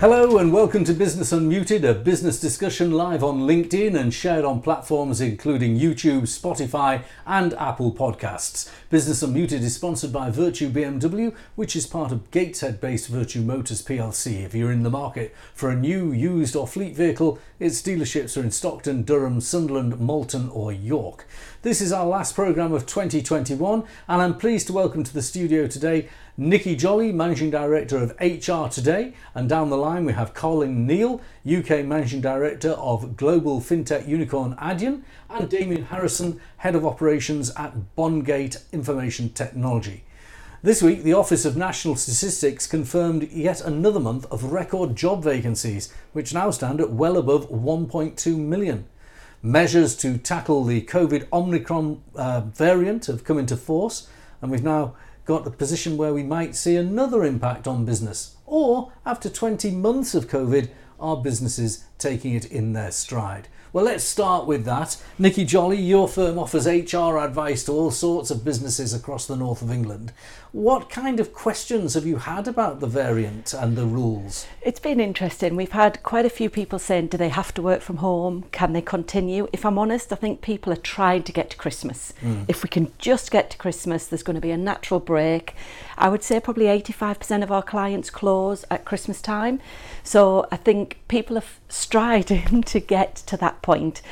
Hello and welcome to Business Unmuted, a business discussion live on LinkedIn and shared on platforms including YouTube, Spotify, and Apple Podcasts. Business Unmuted is sponsored by Vertu BMW, which is part of Gateshead based Vertu Motors plc. If you're in the market for a new, used, or fleet vehicle, its dealerships are in Stockton, Durham, Sunderland, Malton, or York. This is our last programme of 2021, and I'm pleased to welcome to the studio today Nikki Jolly, Managing Director of HR Today, and down the line we have Colin Neal, UK Managing Director of Global FinTech Unicorn Adyen, and Damien Harrison, Head of Operations at Bondgate Information Technology. This week, the Office of National Statistics confirmed yet another month of record job vacancies, which now stand at well above 1.2 million. Measures to tackle the COVID Omicron uh, variant have come into force, and we've now got the position where we might see another impact on business. Or, after 20 months of COVID, are businesses taking it in their stride? Well, let's start with that. Nikki Jolly, your firm offers HR advice to all sorts of businesses across the north of England. What kind of questions have you had about the variant and the rules? It's been interesting. We've had quite a few people saying, do they have to work from home? Can they continue? If I'm honest, I think people are trying to get to Christmas. Mm. If we can just get to Christmas, there's going to be a natural break. I would say probably 85% of our clients close at Christmas time. So I think people are striding to get to that point.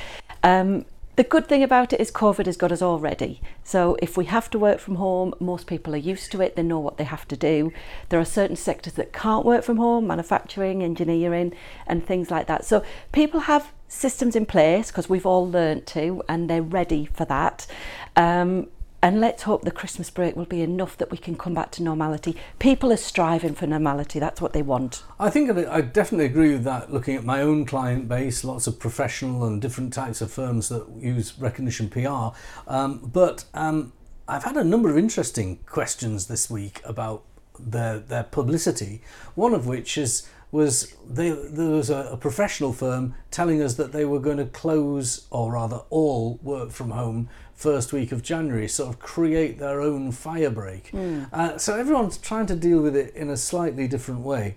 Um, the good thing about it is COVID has got us all ready. So if we have to work from home, most people are used to it, they know what they have to do. There are certain sectors that can't work from home, manufacturing, engineering, and things like that. So people have systems in place because we've all learnt to, and they're ready for that. Um, and let's hope the Christmas break will be enough that we can come back to normality. People are striving for normality, that's what they want. I think I definitely agree with that. Looking at my own client base, lots of professional and different types of firms that use recognition PR. Um, but um, I've had a number of interesting questions this week about their, their publicity, one of which is was they, there was a, a, professional firm telling us that they were going to close, or rather, all work from home first week of January, sort of create their own firebreak. Mm. Uh, so everyone's trying to deal with it in a slightly different way.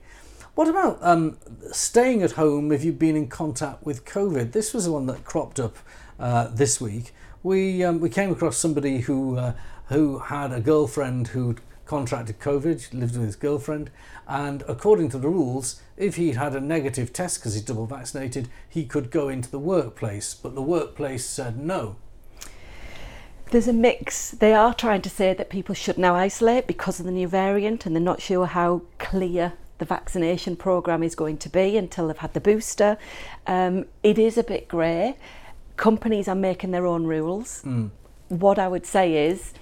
What about um, staying at home if you've been in contact with COVID? This was the one that cropped up uh, this week. We um, we came across somebody who uh, who had a girlfriend who'd contracted COVID, lived with his girlfriend, and according to the rules, if he had a negative test because he's double vaccinated, he could go into the workplace, but the workplace said no. There's a mix. They are trying to say that people should now isolate because of the new variant, and they're not sure how clear the vaccination programme is going to be until they've had the booster. Um, it is a bit grey. Companies are making their own rules. Mm. What I would say is,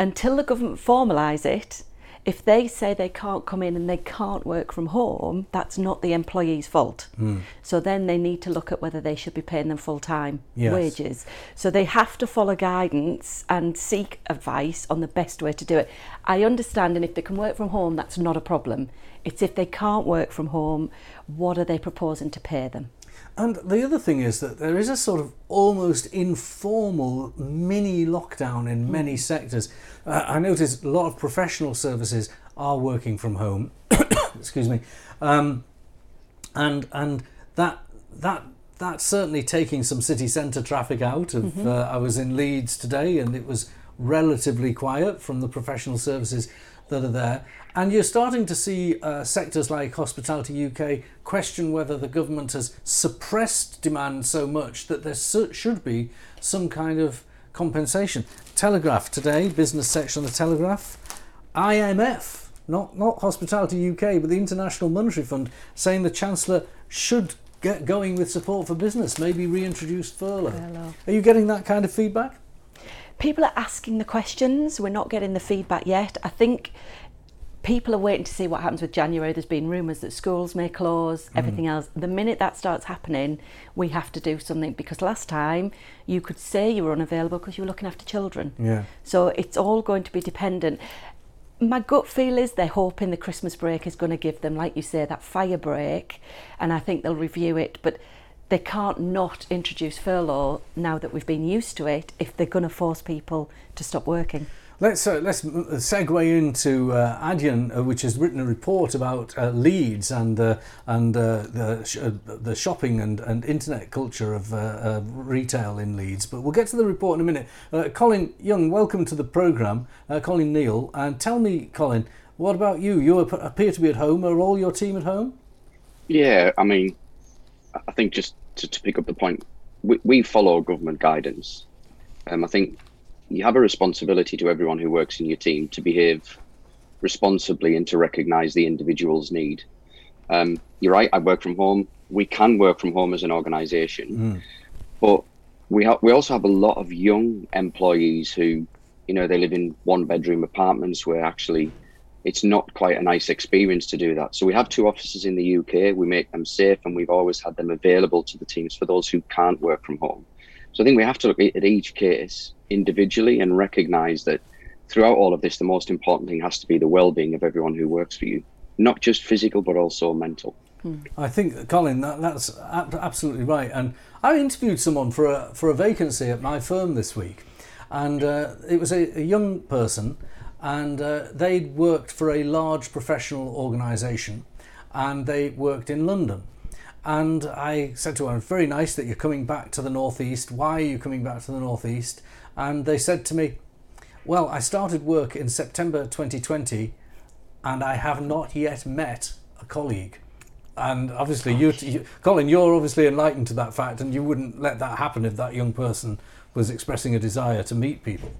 until the government formalise it, if they say they can't come in and they can't work from home, that's not the employee's fault. Mm. So then they need to look at whether they should be paying them full time yes. wages. So they have to follow guidance and seek advice on the best way to do it. I understand, and if they can work from home, that's not a problem. It's if they can't work from home, what are they proposing to pay them? And the other thing is that there is a sort of almost informal mini lockdown in many mm. sectors. Uh, I noticed a lot of professional services are working from home. Excuse me, um, and and that that that's certainly taking some city centre traffic out. Of mm-hmm. uh, I was in Leeds today, and it was relatively quiet from the professional services that are there. And you're starting to see uh, sectors like Hospitality UK question whether the government has suppressed demand so much that there should be some kind of compensation. Telegraph today, business section of the Telegraph, IMF, not, not Hospitality UK, but the International Monetary Fund, saying the Chancellor should get going with support for business, maybe reintroduce furlough. furlough. Are you getting that kind of feedback? People are asking the questions. We're not getting the feedback yet. I think people are waiting to see what happens with January. There's been rumours that schools may close, mm. everything else. The minute that starts happening, we have to do something because last time you could say you were unavailable because you were looking after children. Yeah. So it's all going to be dependent. My gut feel is they're hoping the Christmas break is going to give them, like you say, that fire break, and I think they'll review it. But they can't not introduce furlough now that we've been used to it if they're going to force people to stop working. Let's uh, let's segue into uh, Adyen, uh, which has written a report about uh, Leeds and uh, and uh, the sh- the shopping and, and internet culture of retail in Leeds. But we'll get to the report in a minute. Colin Young, welcome to the program. Colin Neal, and tell me, Colin, what about you? You appear to be at home. Are all your team at home? Yeah, I mean, I think just to, to pick up the point, we, we follow government guidance. Um, I think you have a responsibility to everyone who works in your team to behave responsibly and to recognize the individual's need. Um, you're right. I work from home. We can work from home as an organization, mm. but we ha- we also have a lot of young employees who, you know, they live in one bedroom apartments where actually it's not quite a nice experience to do that. So we have two offices in the UK. We make them safe, and we've always had them available to the teams for those who can't work from home. So I think we have to look at each case individually and recognize that throughout all of this, the most important thing has to be the well-being of everyone who works for you, not just physical but also mental. I think, Colin, that, that's absolutely right. And I interviewed someone for a for a vacancy at my firm this week, and uh, it was a, a, young person, and uh, they'd worked for a large professional organisation, and they worked in London. And I said to her, "Very nice that you're coming back to the northeast. Why are you coming back to the northeast?" And they said to me, Well, I started work in September 2020 and I have not yet met a colleague. And obviously, you, you, Colin, you're obviously enlightened to that fact, and you wouldn't let that happen if that young person was expressing a desire to meet people.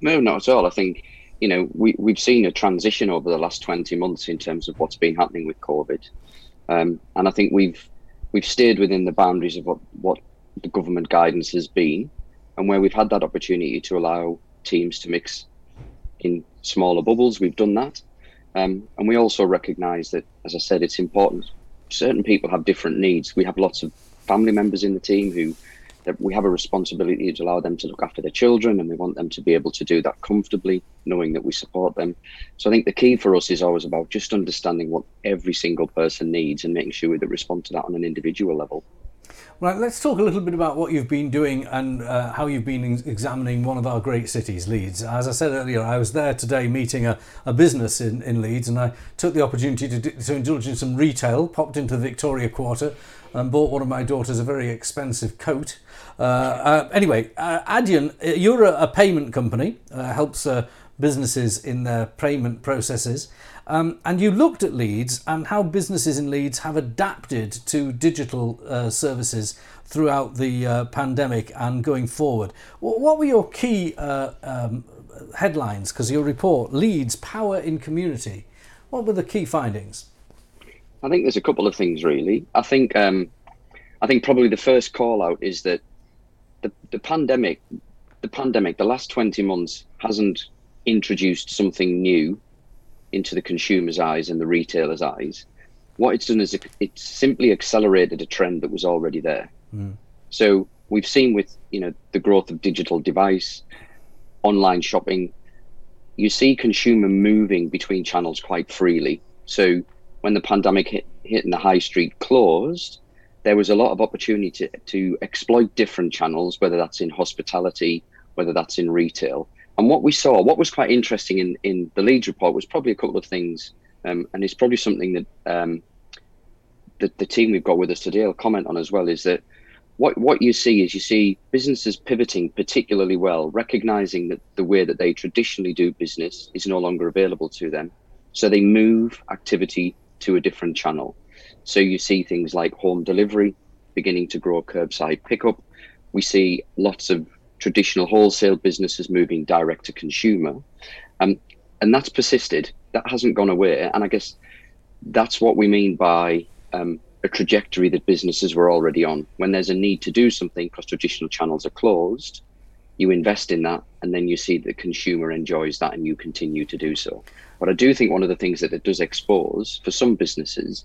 No, not at all. I think you know we we've seen a transition over the last twenty months in terms of what's been happening with COVID, um, and I think we've we've stayed within the boundaries of what what the government guidance has been, and where we've had that opportunity to allow teams to mix in smaller bubbles, we've done that. Um, and we also recognise that, as I said, it's important. Certain people have different needs. We have lots of family members in the team who that we have a responsibility to allow them to look after their children, and we want them to be able to do that comfortably, knowing that we support them. So I think the key for us is always about just understanding what every single person needs and making sure we respond to that on an individual level. Right, let's talk a little bit about what you've been doing and uh, how you've been examining one of our great cities, Leeds. As I said earlier, I was there today meeting a, a business in, in Leeds and I took the opportunity to, to indulge in some retail, popped into the Victoria Quarter and bought one of my daughters a very expensive coat. Uh, uh, anyway, uh, Adyen, uh, you're a, a payment company, uh, helps uh, businesses in their payment processes. Um, and you looked at Leeds and how businesses in Leeds have adapted to digital uh, services throughout the uh, pandemic and going forward. What were your key uh, um, headlines? Because your report, Leeds Power in Community, what were the key findings? I think there's a couple of things really. I think um, I think probably the first call out is that the, the pandemic, the pandemic, the last 20 months hasn't introduced something new into the consumer's eyes and the retailer's eyes. What it's done is it, it's simply accelerated a trend that was already there. Mm. So we've seen with you know the growth of digital device, online shopping, you see consumer moving between channels quite freely. So when the pandemic hit, hit and the high street closed, there was a lot of opportunity to, to exploit different channels, whether that's in hospitality, whether that's in retail, and what we saw, what was quite interesting in, in the Leeds report was probably a couple of things, um, and it's probably something that um, the, the team we've got with us today will comment on as well, is that what, what you see is you see businesses pivoting particularly well, recognizing that the way that they traditionally do business is no longer available to them. So they move activity to a different channel. So you see things like home delivery beginning to grow curbside pickup. We see lots of traditional wholesale businesses moving direct to consumer. Um, and that's persisted. That hasn't gone away. And I guess that's what we mean by um, a trajectory that businesses were already on. When there's a need to do something because traditional channels are closed, you invest in that and then you see the consumer enjoys that and you continue to do so. But I do think one of the things that it does expose for some businesses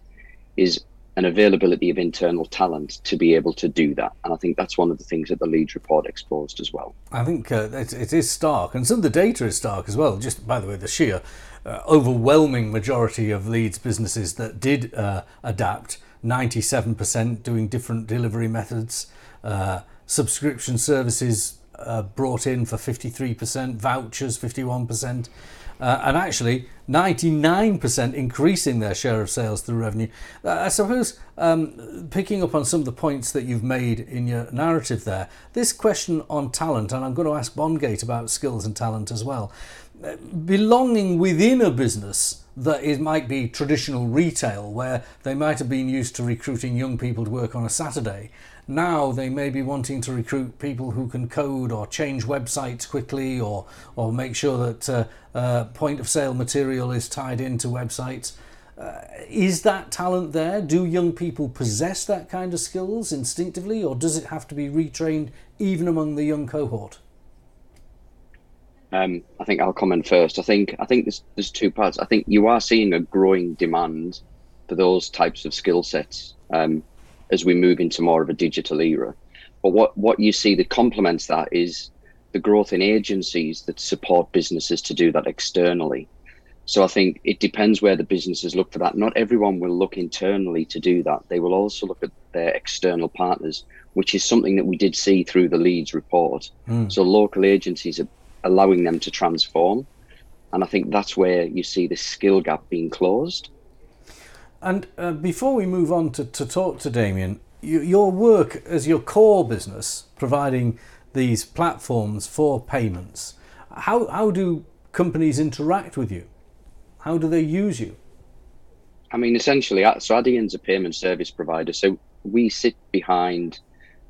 is an availability of internal talent to be able to do that. And I think that's one of the things that the Leeds report exposed as well. I think uh, it, it is stark, and some of the data is stark as well. Just by the way, the sheer uh, overwhelming majority of Leeds businesses that did uh, adapt, 97% doing different delivery methods, uh, subscription services uh, brought in for 53%, vouchers 51%, uh, and actually 99% increasing their share of sales through revenue. Uh, I suppose um, picking up on some of the points that you've made in your narrative there, this question on talent, and I'm going to ask Bondgate about skills and talent as well. Uh, belonging within a business that it might be traditional retail where they might have been used to recruiting young people to work on a Saturday. Now they may be wanting to recruit people who can code or change websites quickly or, or make sure that uh, uh, point of sale material is tied into websites. Uh, is that talent there? Do young people possess that kind of skills instinctively, or does it have to be retrained even among the young cohort? Um, I think I'll comment first. I think I think there's there's two parts. I think you are seeing a growing demand for those types of skill sets um, as we move into more of a digital era. But what what you see that complements that is the growth in agencies that support businesses to do that externally. So I think it depends where the businesses look for that. Not everyone will look internally to do that. They will also look at their external partners, which is something that we did see through the Leeds report. Mm. So local agencies are allowing them to transform. And I think that's where you see the skill gap being closed. And uh, before we move on to, to talk to Damien, you, your work as your core business, providing these platforms for payments, how, how do companies interact with you? How do they use you? I mean, essentially, uh, so Adyen's a payment service provider. So we sit behind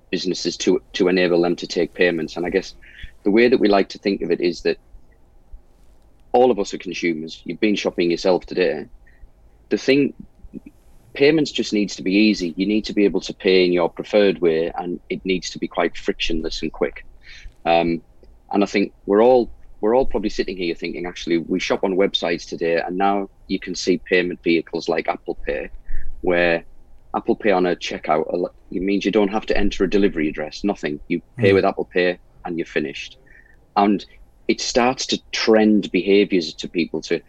businesses to to enable them to take payments. And I guess the way that we like to think of it is that all of us are consumers. You've been shopping yourself today. The thing, payments just needs to be easy. You need to be able to pay in your preferred way, and it needs to be quite frictionless and quick. Um, and I think we're all we're all probably sitting here thinking, actually, we shop on websites today, and now you can see payment vehicles like Apple Pay, where Apple Pay on a checkout it means you don't have to enter a delivery address, nothing. You pay mm. with Apple Pay, and you're finished. And it starts to trend behaviors to people to,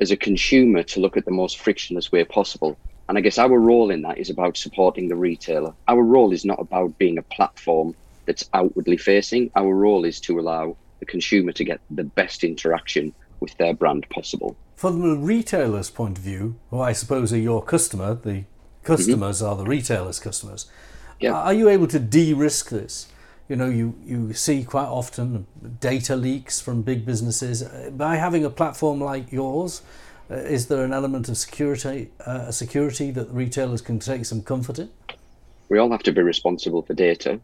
as a consumer, to look at the most frictionless way possible. And I guess our role in that is about supporting the retailer. Our role is not about being a platform that's outwardly facing. Our role is to allow the consumer to get the best interaction with their brand possible. From the retailer's point of view, who I suppose are your customer, the customers mm-hmm. are the retailer's customers. Yeah. Are you able to de risk this? you know you, you see quite often data leaks from big businesses by having a platform like yours uh, is there an element of security uh, security that retailers can take some comfort in? We all have to be responsible for data.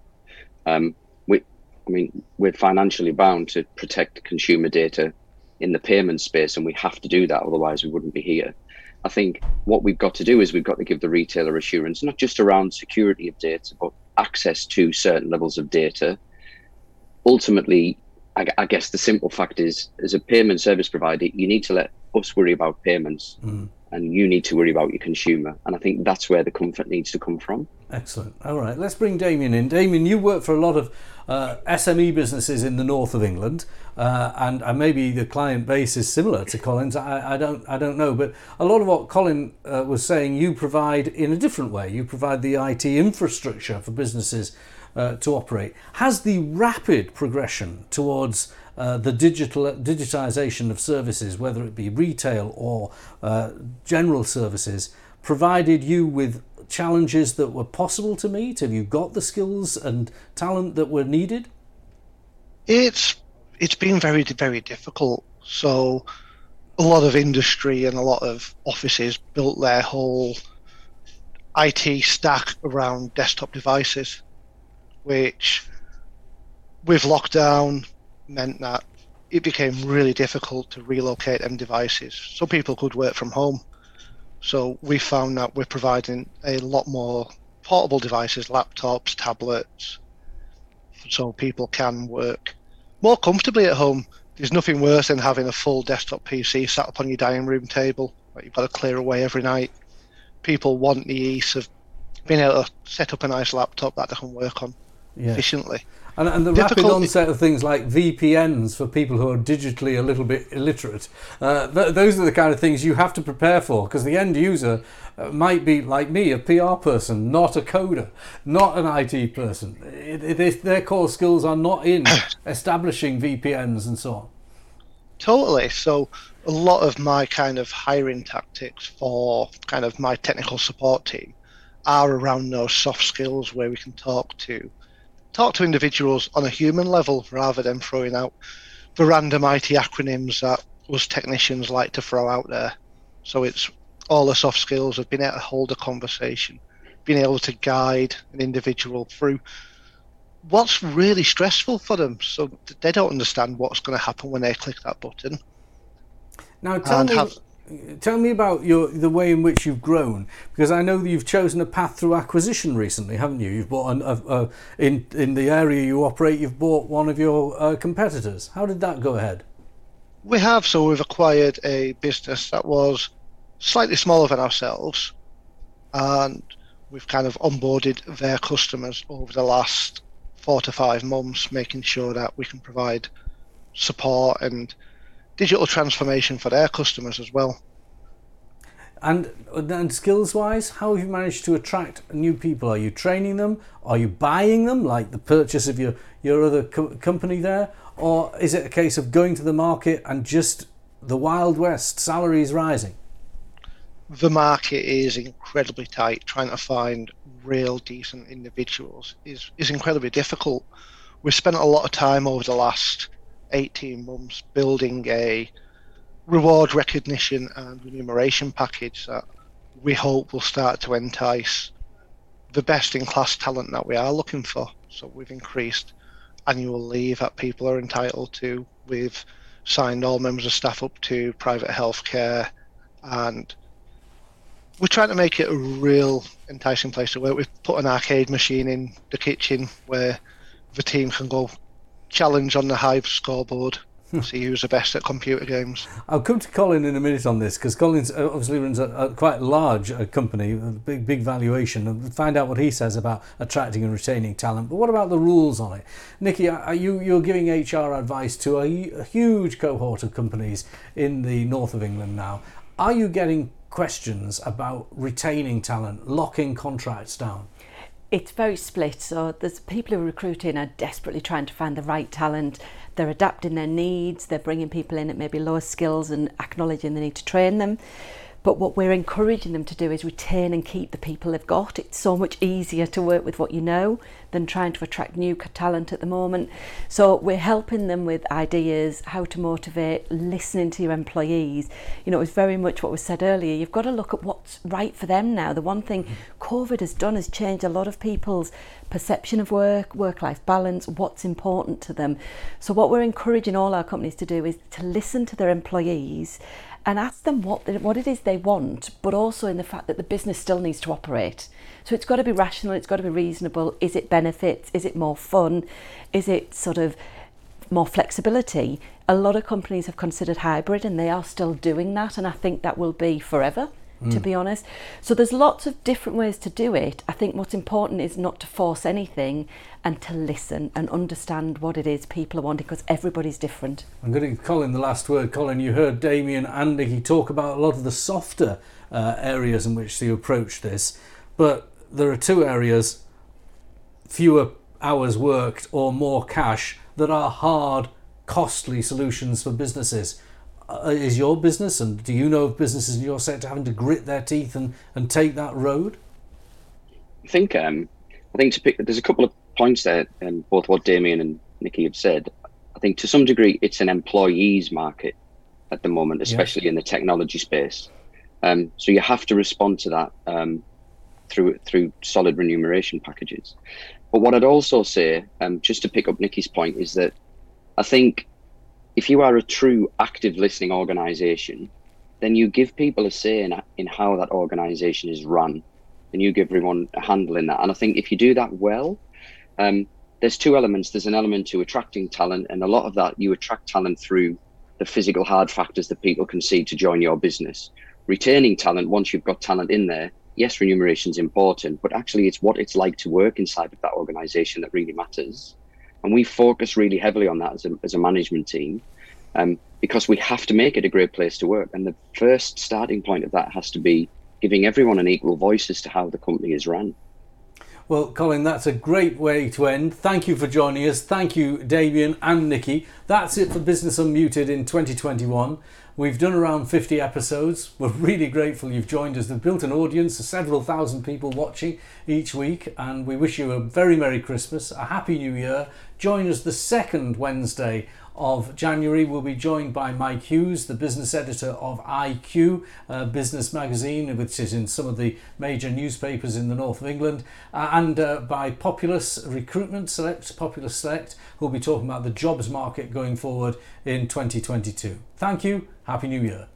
Um, we i mean we're financially bound to protect consumer data in the payment space and we have to do that otherwise we wouldn't be here. I think what we've got to do is we've got to give the retailer assurance, not just around security of data, but access to certain levels of data. Ultimately, I, I, guess the simple fact is, as a payment service provider, you need to let us worry about payments, mm. and you need to worry about your consumer. And I think that's where the comfort needs to come from. Excellent. All right, let's bring Damien in. Damien, you work for a lot of uh, SME businesses in the north of England, uh, and, and, maybe the client base is similar to Colin's. I, I don't, I don't know, but a lot of what Colin uh, was saying, you provide in a different way. You provide the IT infrastructure for businesses uh, to operate. Has the rapid progression towards uh, the digital digitization of services, whether it be retail or uh, general services, provided you with challenges that were possible to meet? Have you got the skills and talent that were needed? It's it's been very very difficult. So a lot of industry and a lot of offices built their whole IT stack around desktop devices, which with lockdown meant that it became really difficult to relocate them devices. Some people could work from home so we found that we're providing a lot more portable devices, laptops, tablets, so people can work more comfortably at home. There's nothing worse than having a full desktop PC sat up on your dining room table that you've got to clear away every night. People want the ease of being able to set up a nice laptop that they can work on. yeah. efficiently. And, and the Difficult. rapid onset of things like VPNs for people who are digitally a little bit illiterate, uh, th- those are the kind of things you have to prepare for because the end user uh, might be, like me, a PR person, not a coder, not an IT person. It, it, their core skills are not in establishing VPNs and so on. Totally. So a lot of my kind of hiring tactics for kind of my technical support team are around those soft skills where we can talk to talk to individuals on a human level rather than throwing out the random IT acronyms that us technicians like to throw out there. So it's all the soft skills of being able to hold a conversation, being able to guide an individual through what's really stressful for them so they don't understand what's going to happen when they click that button. Now tell me, have, tell me about your the way in which you've grown because I know that you've chosen a path through acquisition recently, haven't you? You've bought an, a, a, in in the area you operate. You've bought one of your uh, competitors. How did that go ahead? We have. So we've acquired a business that was slightly smaller than ourselves, and we've kind of onboarded their customers over the last four to five months, making sure that we can provide support and digital transformation for their customers as well. And and skills wise, how have you managed to attract new people? Are you training them? Are you buying them, like the purchase of your your other co- company there, or is it a case of going to the market and just the wild west salaries rising? The market is incredibly tight. Trying to find real decent individuals is is incredibly difficult. We've spent a lot of time over the last 18 months building a reward recognition and remuneration package that we hope will start to entice the best in class talent that we are looking for. So we've increased annual leave that people are entitled to. We've signed all members of staff up to private healthcare and we're trying to make it a real enticing place to work. We've put an arcade machine in the kitchen where the team can go challenge on the Hive scoreboard. Hmm. See who's the best at computer games. I'll come to Colin in a minute on this because Colin uh, obviously runs a, a quite large a uh, company, a big big valuation, and find out what he says about attracting and retaining talent. But what about the rules on it, Nikki? Are you you're giving HR advice to a, a huge cohort of companies in the north of England now? Are you getting questions about retaining talent, locking contracts down? It's very split. So there's people who are recruiting are desperately trying to find the right talent. They're adapting their needs. They're bringing people in at maybe lower skills and acknowledging the need to train them. But what we're encouraging them to do is retain and keep the people they've got. It's so much easier to work with what you know than trying to attract new talent at the moment. So we're helping them with ideas, how to motivate, listening to your employees. You know, it was very much what was said earlier. You've got to look at what's right for them now. The one thing mm-hmm. COVID has done is changed a lot of people's perception of work, work life balance, what's important to them. So, what we're encouraging all our companies to do is to listen to their employees and ask them what, what it is they want, but also in the fact that the business still needs to operate. So it's got to be rational, it's got to be reasonable. Is it benefits? Is it more fun? Is it sort of more flexibility? A lot of companies have considered hybrid and they are still doing that, and I think that will be forever mm. to be honest. So there's lots of different ways to do it. I think what's important is not to force anything and to listen and understand what it is people are wanting because everybody's different. I'm going to give Colin the last word. Colin, you heard Damien and Nikki talk about a lot of the softer uh, areas in which they approach this, but there are two areas fewer hours worked or more cash that are hard, costly solutions for businesses uh, is your business and do you know of businesses in your sector having to grit their teeth and, and take that road? I think um, I think to pick there's a couple of points there, um, both what Damien and Nikki have said. I think to some degree it's an employees market at the moment, especially yeah. in the technology space. Um, so you have to respond to that um, through through solid remuneration packages. But what I'd also say, um, just to pick up Nikki's point, is that I think if you are a true active listening organization, then you give people a say in, in how that organization is run and you give everyone a handle in that. And I think if you do that well, um, there's two elements. There's an element to attracting talent, and a lot of that you attract talent through the physical hard factors that people can see to join your business. Retaining talent, once you've got talent in there, yes, remuneration is important, but actually it's what it's like to work inside of that organization that really matters. And we focus really heavily on that as a, as a management team um, because we have to make it a great place to work. And the first starting point of that has to be giving everyone an equal voice as to how the company is run. Well, Colin, that's a great way to end. Thank you for joining us. Thank you, Damien and Nikki. That's it for Business Unmuted in 2021. We've done around 50 episodes. We're really grateful you've joined us. They've built an audience, of several thousand people watching each week, and we wish you a very Merry Christmas, a Happy New Year. Join us the second Wednesday of January. We'll be joined by Mike Hughes, the business editor of IQ uh, Business Magazine, which is in some of the major newspapers in the north of England, uh, and uh, by Populus Recruitment Select, Populus Select, who'll be talking about the jobs market going forward in 2022. Thank you. Happy New Year.